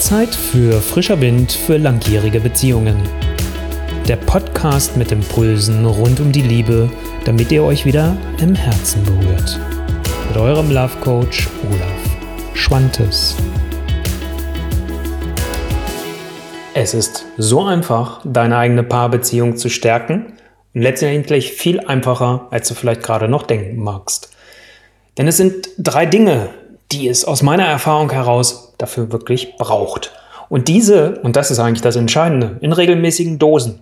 Zeit für frischer Wind für langjährige Beziehungen. Der Podcast mit Impulsen rund um die Liebe, damit ihr euch wieder im Herzen berührt. Mit eurem Love Coach Olaf Schwantes. Es ist so einfach, deine eigene Paarbeziehung zu stärken und letztendlich viel einfacher, als du vielleicht gerade noch denken magst. Denn es sind drei Dinge, die es aus meiner Erfahrung heraus dafür wirklich braucht. Und diese, und das ist eigentlich das Entscheidende, in regelmäßigen Dosen.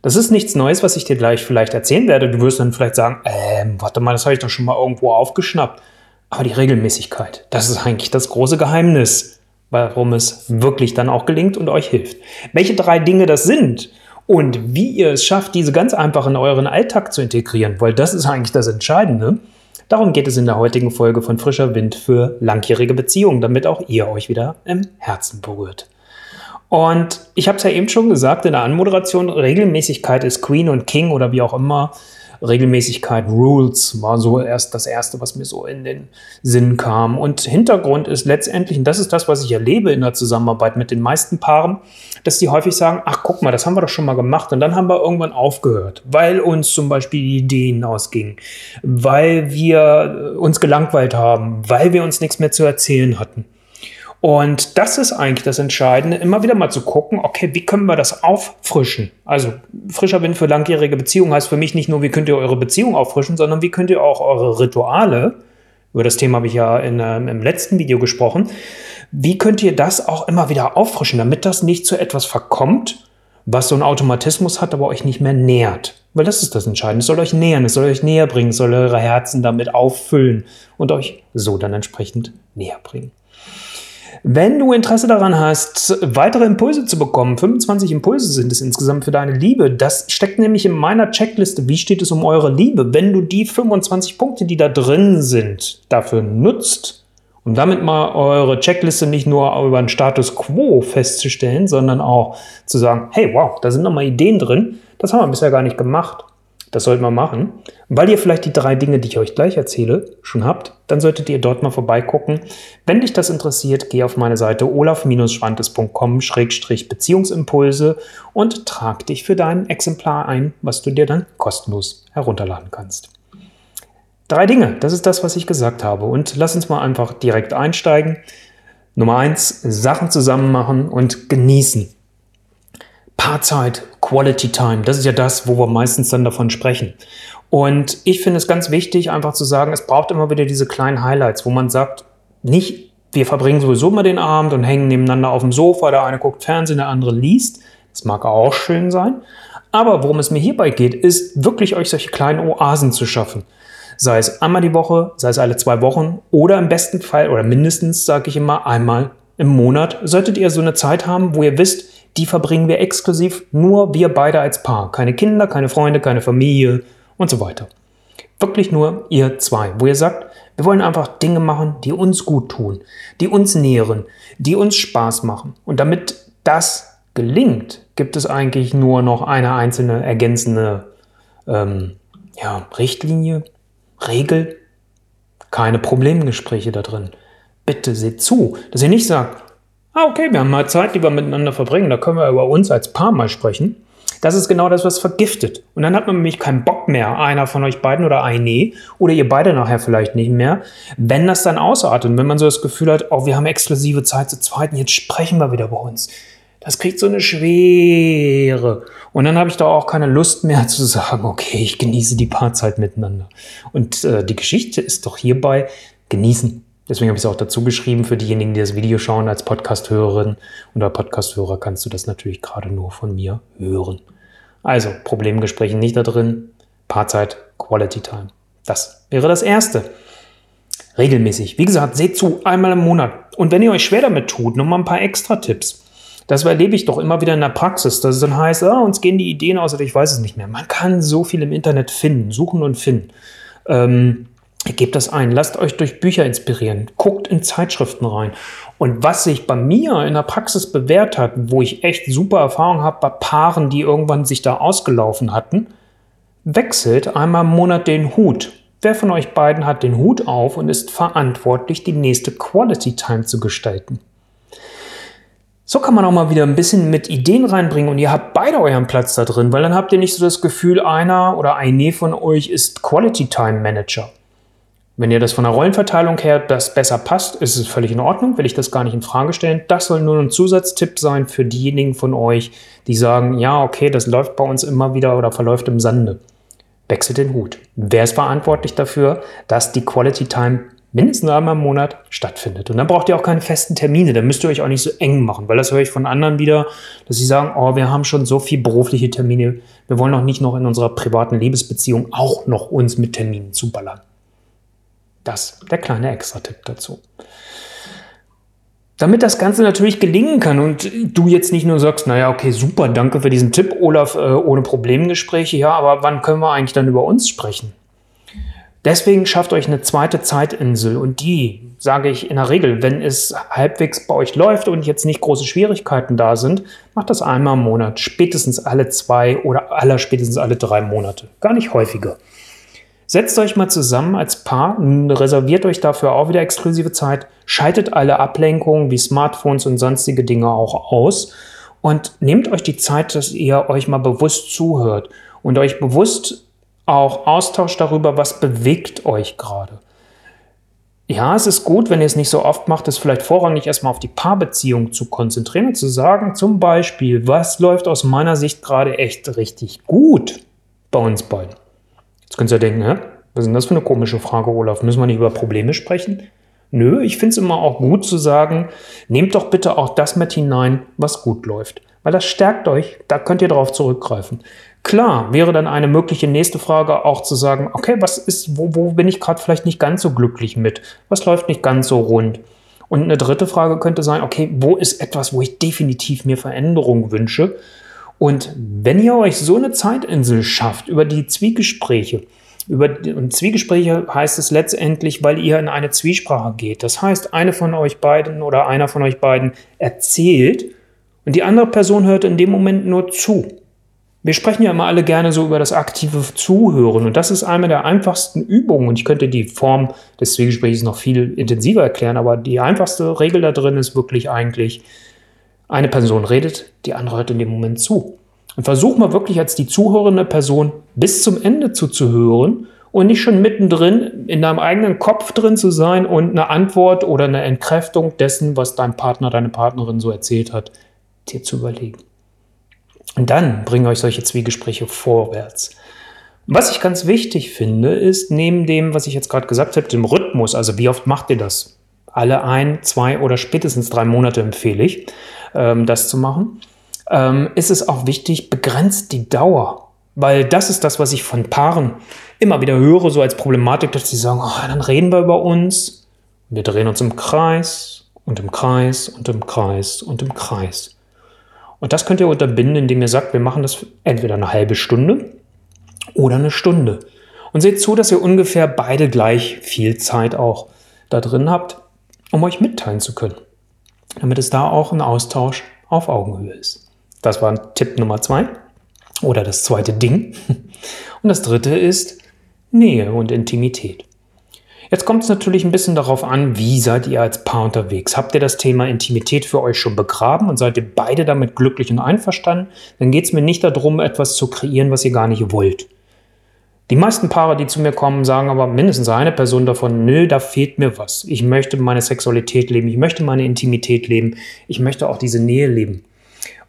Das ist nichts Neues, was ich dir gleich vielleicht erzählen werde. Du wirst dann vielleicht sagen, ähm, warte mal, das habe ich doch schon mal irgendwo aufgeschnappt. Aber die Regelmäßigkeit, das ist eigentlich das große Geheimnis, warum es wirklich dann auch gelingt und euch hilft. Welche drei Dinge das sind und wie ihr es schafft, diese ganz einfach in euren Alltag zu integrieren, weil das ist eigentlich das Entscheidende. Darum geht es in der heutigen Folge von Frischer Wind für langjährige Beziehungen, damit auch ihr euch wieder im Herzen berührt. Und ich habe es ja eben schon gesagt in der Anmoderation, Regelmäßigkeit ist Queen und King oder wie auch immer. Regelmäßigkeit, Rules war so erst das Erste, was mir so in den Sinn kam. Und Hintergrund ist letztendlich, und das ist das, was ich erlebe in der Zusammenarbeit mit den meisten Paaren, dass die häufig sagen, ach guck mal, das haben wir doch schon mal gemacht. Und dann haben wir irgendwann aufgehört, weil uns zum Beispiel die Ideen ausgingen, weil wir uns gelangweilt haben, weil wir uns nichts mehr zu erzählen hatten. Und das ist eigentlich das Entscheidende, immer wieder mal zu gucken, okay, wie können wir das auffrischen? Also frischer Wind für langjährige Beziehungen heißt für mich nicht nur, wie könnt ihr eure Beziehung auffrischen, sondern wie könnt ihr auch eure Rituale, über das Thema habe ich ja in, ähm, im letzten Video gesprochen, wie könnt ihr das auch immer wieder auffrischen, damit das nicht zu etwas verkommt, was so einen Automatismus hat, aber euch nicht mehr nährt. Weil das ist das Entscheidende. Es soll euch nähern, es soll euch näher bringen, es soll eure Herzen damit auffüllen und euch so dann entsprechend näher bringen. Wenn du Interesse daran hast, weitere Impulse zu bekommen, 25 Impulse sind es insgesamt für deine Liebe, das steckt nämlich in meiner Checkliste, wie steht es um eure Liebe. Wenn du die 25 Punkte, die da drin sind, dafür nutzt, um damit mal eure Checkliste nicht nur über einen Status quo festzustellen, sondern auch zu sagen, hey, wow, da sind nochmal Ideen drin, das haben wir bisher gar nicht gemacht. Das sollten wir machen. weil ihr vielleicht die drei Dinge, die ich euch gleich erzähle, schon habt, dann solltet ihr dort mal vorbeigucken. Wenn dich das interessiert, geh auf meine Seite olaf-schwantes.com-beziehungsimpulse und trag dich für dein Exemplar ein, was du dir dann kostenlos herunterladen kannst. Drei Dinge, das ist das, was ich gesagt habe. Und lass uns mal einfach direkt einsteigen. Nummer eins, Sachen zusammen machen und genießen. Paarzeit, Quality Time, das ist ja das, wo wir meistens dann davon sprechen. Und ich finde es ganz wichtig, einfach zu sagen, es braucht immer wieder diese kleinen Highlights, wo man sagt, nicht, wir verbringen sowieso mal den Abend und hängen nebeneinander auf dem Sofa, der eine guckt Fernsehen, der andere liest. Das mag auch schön sein. Aber worum es mir hierbei geht, ist wirklich euch solche kleinen Oasen zu schaffen. Sei es einmal die Woche, sei es alle zwei Wochen oder im besten Fall oder mindestens, sage ich immer, einmal im Monat solltet ihr so eine Zeit haben, wo ihr wisst, die verbringen wir exklusiv nur wir beide als Paar. Keine Kinder, keine Freunde, keine Familie und so weiter. Wirklich nur ihr zwei, wo ihr sagt, wir wollen einfach Dinge machen, die uns gut tun, die uns nähren, die uns Spaß machen. Und damit das gelingt, gibt es eigentlich nur noch eine einzelne ergänzende ähm, ja, Richtlinie, Regel, keine Problemgespräche da drin. Bitte seht zu, dass ihr nicht sagt, ah, okay, wir haben mal Zeit, die wir miteinander verbringen, da können wir über uns als Paar mal sprechen. Das ist genau das, was vergiftet. Und dann hat man nämlich keinen Bock mehr, einer von euch beiden oder eine, oder ihr beide nachher vielleicht nicht mehr, wenn das dann ausartet wenn man so das Gefühl hat, oh, wir haben exklusive Zeit zu zweiten, jetzt sprechen wir wieder bei uns. Das kriegt so eine Schwere. Und dann habe ich da auch keine Lust mehr zu sagen, okay, ich genieße die Paarzeit miteinander. Und äh, die Geschichte ist doch hierbei genießen. Deswegen habe ich es auch dazu geschrieben, für diejenigen, die das Video schauen als Podcast-Hörerin oder Podcast-Hörer kannst du das natürlich gerade nur von mir hören. Also, Problemgespräche nicht da drin, Paarzeit, Quality Time. Das wäre das Erste. Regelmäßig. Wie gesagt, seht zu, einmal im Monat. Und wenn ihr euch schwer damit tut, nochmal ein paar extra Tipps. Das erlebe ich doch immer wieder in der Praxis, dass es dann heißt, ah, uns gehen die Ideen aus oder ich weiß es nicht mehr. Man kann so viel im Internet finden, suchen und finden. Ähm, Gebt das ein, lasst euch durch Bücher inspirieren, guckt in Zeitschriften rein. Und was sich bei mir in der Praxis bewährt hat, wo ich echt super Erfahrung habe bei Paaren, die irgendwann sich da ausgelaufen hatten, wechselt einmal im Monat den Hut. Wer von euch beiden hat den Hut auf und ist verantwortlich, die nächste Quality Time zu gestalten? So kann man auch mal wieder ein bisschen mit Ideen reinbringen und ihr habt beide euren Platz da drin, weil dann habt ihr nicht so das Gefühl, einer oder eine von euch ist Quality Time Manager. Wenn ihr das von der Rollenverteilung her das besser passt, ist es völlig in Ordnung, will ich das gar nicht in Frage stellen. Das soll nur ein Zusatztipp sein für diejenigen von euch, die sagen, ja, okay, das läuft bei uns immer wieder oder verläuft im Sande. Wechselt den Hut. Wer ist verantwortlich dafür, dass die Quality Time mindestens einmal im Monat stattfindet. Und dann braucht ihr auch keine festen Termine, dann müsst ihr euch auch nicht so eng machen, weil das höre ich von anderen wieder, dass sie sagen, oh, wir haben schon so viele berufliche Termine, wir wollen auch nicht noch in unserer privaten Liebesbeziehung auch noch uns mit Terminen zuballern. Das der kleine Extra-Tipp dazu. Damit das Ganze natürlich gelingen kann und du jetzt nicht nur sagst, naja, okay, super, danke für diesen Tipp, Olaf, äh, ohne Problemgespräche, ja, aber wann können wir eigentlich dann über uns sprechen? Deswegen schafft euch eine zweite Zeitinsel und die, sage ich in der Regel, wenn es halbwegs bei euch läuft und jetzt nicht große Schwierigkeiten da sind, macht das einmal im Monat, spätestens alle zwei oder aller spätestens alle drei Monate, gar nicht häufiger. Setzt euch mal zusammen als Paar, reserviert euch dafür auch wieder exklusive Zeit, schaltet alle Ablenkungen wie Smartphones und sonstige Dinge auch aus und nehmt euch die Zeit, dass ihr euch mal bewusst zuhört und euch bewusst auch Austausch darüber, was bewegt euch gerade. Ja, es ist gut, wenn ihr es nicht so oft macht, es vielleicht vorrangig erstmal auf die Paarbeziehung zu konzentrieren und zu sagen, zum Beispiel, was läuft aus meiner Sicht gerade echt richtig gut bei uns beiden. Jetzt könnt ihr denken, hä? was ist denn das für eine komische Frage, Olaf? Müssen wir nicht über Probleme sprechen? Nö, ich finde es immer auch gut zu sagen, nehmt doch bitte auch das mit hinein, was gut läuft. Weil das stärkt euch, da könnt ihr darauf zurückgreifen. Klar, wäre dann eine mögliche nächste Frage auch zu sagen, okay, was ist, wo, wo bin ich gerade vielleicht nicht ganz so glücklich mit? Was läuft nicht ganz so rund? Und eine dritte Frage könnte sein, okay, wo ist etwas, wo ich definitiv mir Veränderung wünsche? Und wenn ihr euch so eine Zeitinsel schafft über die Zwiegespräche, über, und Zwiegespräche heißt es letztendlich, weil ihr in eine Zwiesprache geht. Das heißt, eine von euch beiden oder einer von euch beiden erzählt und die andere Person hört in dem Moment nur zu. Wir sprechen ja immer alle gerne so über das aktive Zuhören und das ist eine der einfachsten Übungen und ich könnte die Form des Zwiegesprächs noch viel intensiver erklären, aber die einfachste Regel da drin ist wirklich eigentlich, eine Person redet, die andere hört in dem Moment zu. Und versuch mal wirklich als die zuhörende Person bis zum Ende zuzuhören und nicht schon mittendrin in deinem eigenen Kopf drin zu sein und eine Antwort oder eine Entkräftung dessen, was dein Partner, deine Partnerin so erzählt hat, dir zu überlegen. Und dann bringen euch solche Zwiegespräche vorwärts. Was ich ganz wichtig finde, ist neben dem, was ich jetzt gerade gesagt habe, dem Rhythmus, also wie oft macht ihr das? Alle ein, zwei oder spätestens drei Monate empfehle ich, ähm, das zu machen. Ähm, ist es auch wichtig, begrenzt die Dauer. Weil das ist das, was ich von Paaren immer wieder höre, so als Problematik, dass sie sagen, oh, dann reden wir über uns. Wir drehen uns im Kreis und im Kreis und im Kreis und im Kreis. Und das könnt ihr unterbinden, indem ihr sagt, wir machen das entweder eine halbe Stunde oder eine Stunde. Und seht zu, dass ihr ungefähr beide gleich viel Zeit auch da drin habt, um euch mitteilen zu können. Damit es da auch ein Austausch auf Augenhöhe ist. Das war Tipp Nummer zwei oder das zweite Ding. Und das dritte ist Nähe und Intimität. Jetzt kommt es natürlich ein bisschen darauf an, wie seid ihr als Paar unterwegs? Habt ihr das Thema Intimität für euch schon begraben und seid ihr beide damit glücklich und einverstanden? Dann geht es mir nicht darum, etwas zu kreieren, was ihr gar nicht wollt. Die meisten Paare, die zu mir kommen, sagen aber mindestens eine Person davon, nö, da fehlt mir was. Ich möchte meine Sexualität leben, ich möchte meine Intimität leben, ich möchte auch diese Nähe leben.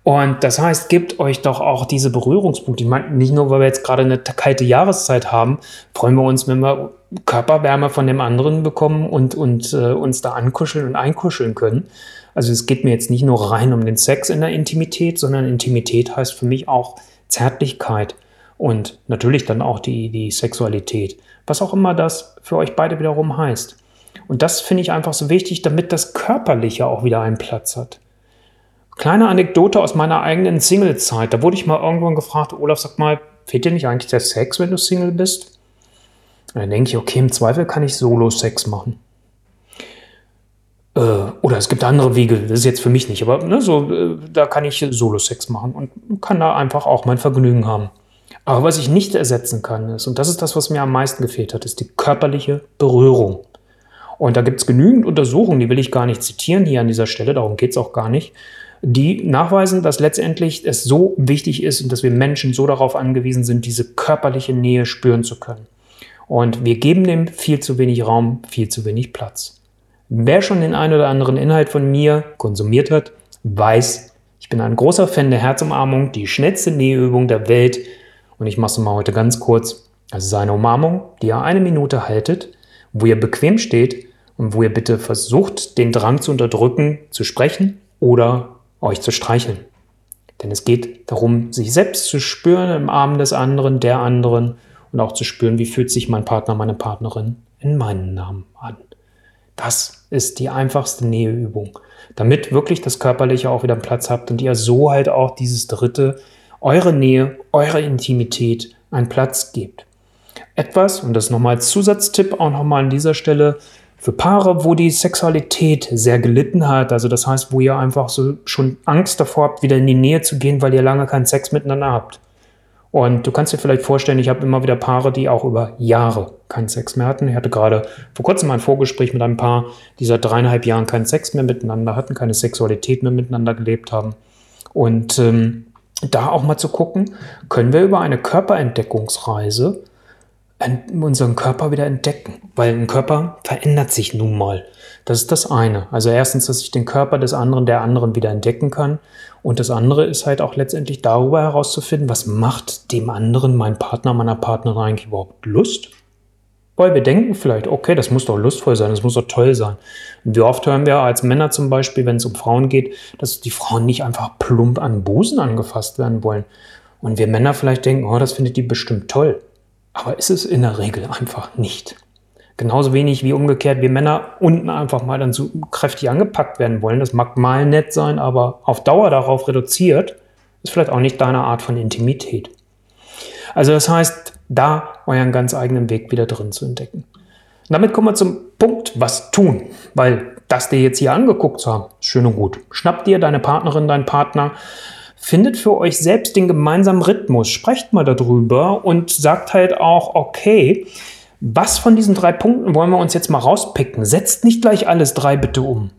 Und das heißt, gebt euch doch auch diese Berührungspunkte. Ich meine, nicht nur, weil wir jetzt gerade eine kalte Jahreszeit haben, freuen wir uns, wenn wir Körperwärme von dem anderen bekommen und, und äh, uns da ankuscheln und einkuscheln können. Also es geht mir jetzt nicht nur rein um den Sex in der Intimität, sondern Intimität heißt für mich auch Zärtlichkeit und natürlich dann auch die, die Sexualität. Was auch immer das für euch beide wiederum heißt. Und das finde ich einfach so wichtig, damit das Körperliche auch wieder einen Platz hat. Kleine Anekdote aus meiner eigenen Single-Zeit. Da wurde ich mal irgendwann gefragt, Olaf, sag mal, fehlt dir nicht eigentlich der Sex, wenn du Single bist? Und dann denke ich, okay, im Zweifel kann ich Solo-Sex machen. Äh, oder es gibt andere Wege, das ist jetzt für mich nicht, aber ne, so, äh, da kann ich Solo-Sex machen und kann da einfach auch mein Vergnügen haben. Aber was ich nicht ersetzen kann, ist, und das ist das, was mir am meisten gefehlt hat, ist die körperliche Berührung. Und da gibt es genügend Untersuchungen, die will ich gar nicht zitieren hier an dieser Stelle, darum geht es auch gar nicht die nachweisen, dass letztendlich es so wichtig ist und dass wir Menschen so darauf angewiesen sind, diese körperliche Nähe spüren zu können. Und wir geben dem viel zu wenig Raum, viel zu wenig Platz. Wer schon den einen oder anderen Inhalt von mir konsumiert hat, weiß, ich bin ein großer Fan der Herzumarmung, die schnellste Näheübung der Welt. Und ich mache es mal heute ganz kurz. Also seine Umarmung, die ihr eine Minute haltet, wo ihr bequem steht und wo ihr bitte versucht, den Drang zu unterdrücken, zu sprechen oder euch zu streicheln. Denn es geht darum, sich selbst zu spüren im Arm des anderen, der anderen und auch zu spüren, wie fühlt sich mein Partner, meine Partnerin in meinen Namen an. Das ist die einfachste Näheübung, damit wirklich das Körperliche auch wieder Platz habt und ihr so halt auch dieses dritte, eure Nähe, eure Intimität einen Platz gebt. Etwas, und das nochmal als Zusatztipp auch nochmal an dieser Stelle, für Paare, wo die Sexualität sehr gelitten hat, also das heißt, wo ihr einfach so schon Angst davor habt, wieder in die Nähe zu gehen, weil ihr lange keinen Sex miteinander habt. Und du kannst dir vielleicht vorstellen, ich habe immer wieder Paare, die auch über Jahre keinen Sex mehr hatten. Ich hatte gerade vor kurzem ein Vorgespräch mit einem Paar, die seit dreieinhalb Jahren keinen Sex mehr miteinander hatten, keine Sexualität mehr miteinander gelebt haben. Und ähm, da auch mal zu gucken, können wir über eine Körperentdeckungsreise unseren Körper wieder entdecken, weil ein Körper verändert sich nun mal. Das ist das eine. Also erstens, dass ich den Körper des anderen, der anderen wieder entdecken kann. Und das andere ist halt auch letztendlich darüber herauszufinden, was macht dem anderen, mein Partner, meiner Partnerin eigentlich überhaupt Lust? Weil wir denken vielleicht, okay, das muss doch lustvoll sein, das muss doch toll sein. Und wie oft hören wir als Männer zum Beispiel, wenn es um Frauen geht, dass die Frauen nicht einfach plump an Busen angefasst werden wollen. Und wir Männer vielleicht denken, oh, das findet die bestimmt toll. Aber ist es in der Regel einfach nicht. Genauso wenig wie umgekehrt wir Männer unten einfach mal dann so kräftig angepackt werden wollen. Das mag mal nett sein, aber auf Dauer darauf reduziert, ist vielleicht auch nicht deine Art von Intimität. Also das heißt, da euren ganz eigenen Weg wieder drin zu entdecken. Und damit kommen wir zum Punkt, was tun. Weil das dir jetzt hier angeguckt zu haben, schön und gut. Schnapp dir deine Partnerin, deinen Partner, findet für euch selbst den gemeinsamen Rhythmus, sprecht mal darüber und sagt halt auch, okay, was von diesen drei Punkten wollen wir uns jetzt mal rauspicken? Setzt nicht gleich alles drei bitte um,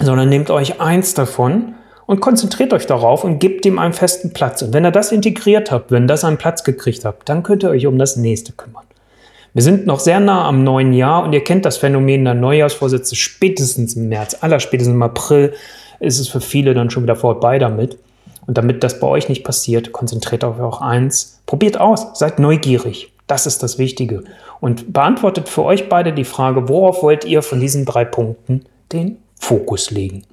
sondern nehmt euch eins davon und konzentriert euch darauf und gebt dem einen festen Platz. Und wenn ihr das integriert habt, wenn das einen Platz gekriegt habt, dann könnt ihr euch um das nächste kümmern. Wir sind noch sehr nah am neuen Jahr und ihr kennt das Phänomen der Neujahrsvorsätze spätestens im März, aller spätestens im April ist es für viele dann schon wieder vorbei damit. Und damit das bei euch nicht passiert, konzentriert euch auf eins. Probiert aus, seid neugierig. Das ist das Wichtige. Und beantwortet für euch beide die Frage, worauf wollt ihr von diesen drei Punkten den Fokus legen?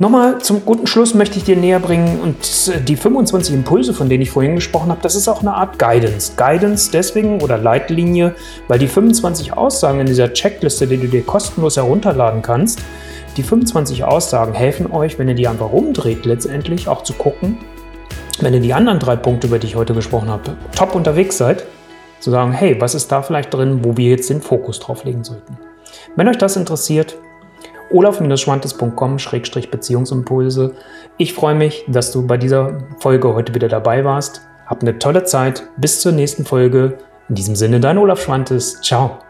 Nochmal zum guten Schluss möchte ich dir näher bringen und die 25 Impulse, von denen ich vorhin gesprochen habe, das ist auch eine Art Guidance. Guidance deswegen oder Leitlinie, weil die 25 Aussagen in dieser Checkliste, die du dir kostenlos herunterladen kannst, die 25 Aussagen helfen euch, wenn ihr die einfach umdreht, letztendlich auch zu gucken, wenn ihr die anderen drei Punkte, über die ich heute gesprochen habe, top unterwegs seid, zu sagen, hey, was ist da vielleicht drin, wo wir jetzt den Fokus drauf legen sollten. Wenn euch das interessiert, olaf-schwantes.com-beziehungsimpulse. Ich freue mich, dass du bei dieser Folge heute wieder dabei warst. Hab eine tolle Zeit. Bis zur nächsten Folge. In diesem Sinne, dein Olaf Schwantes. Ciao.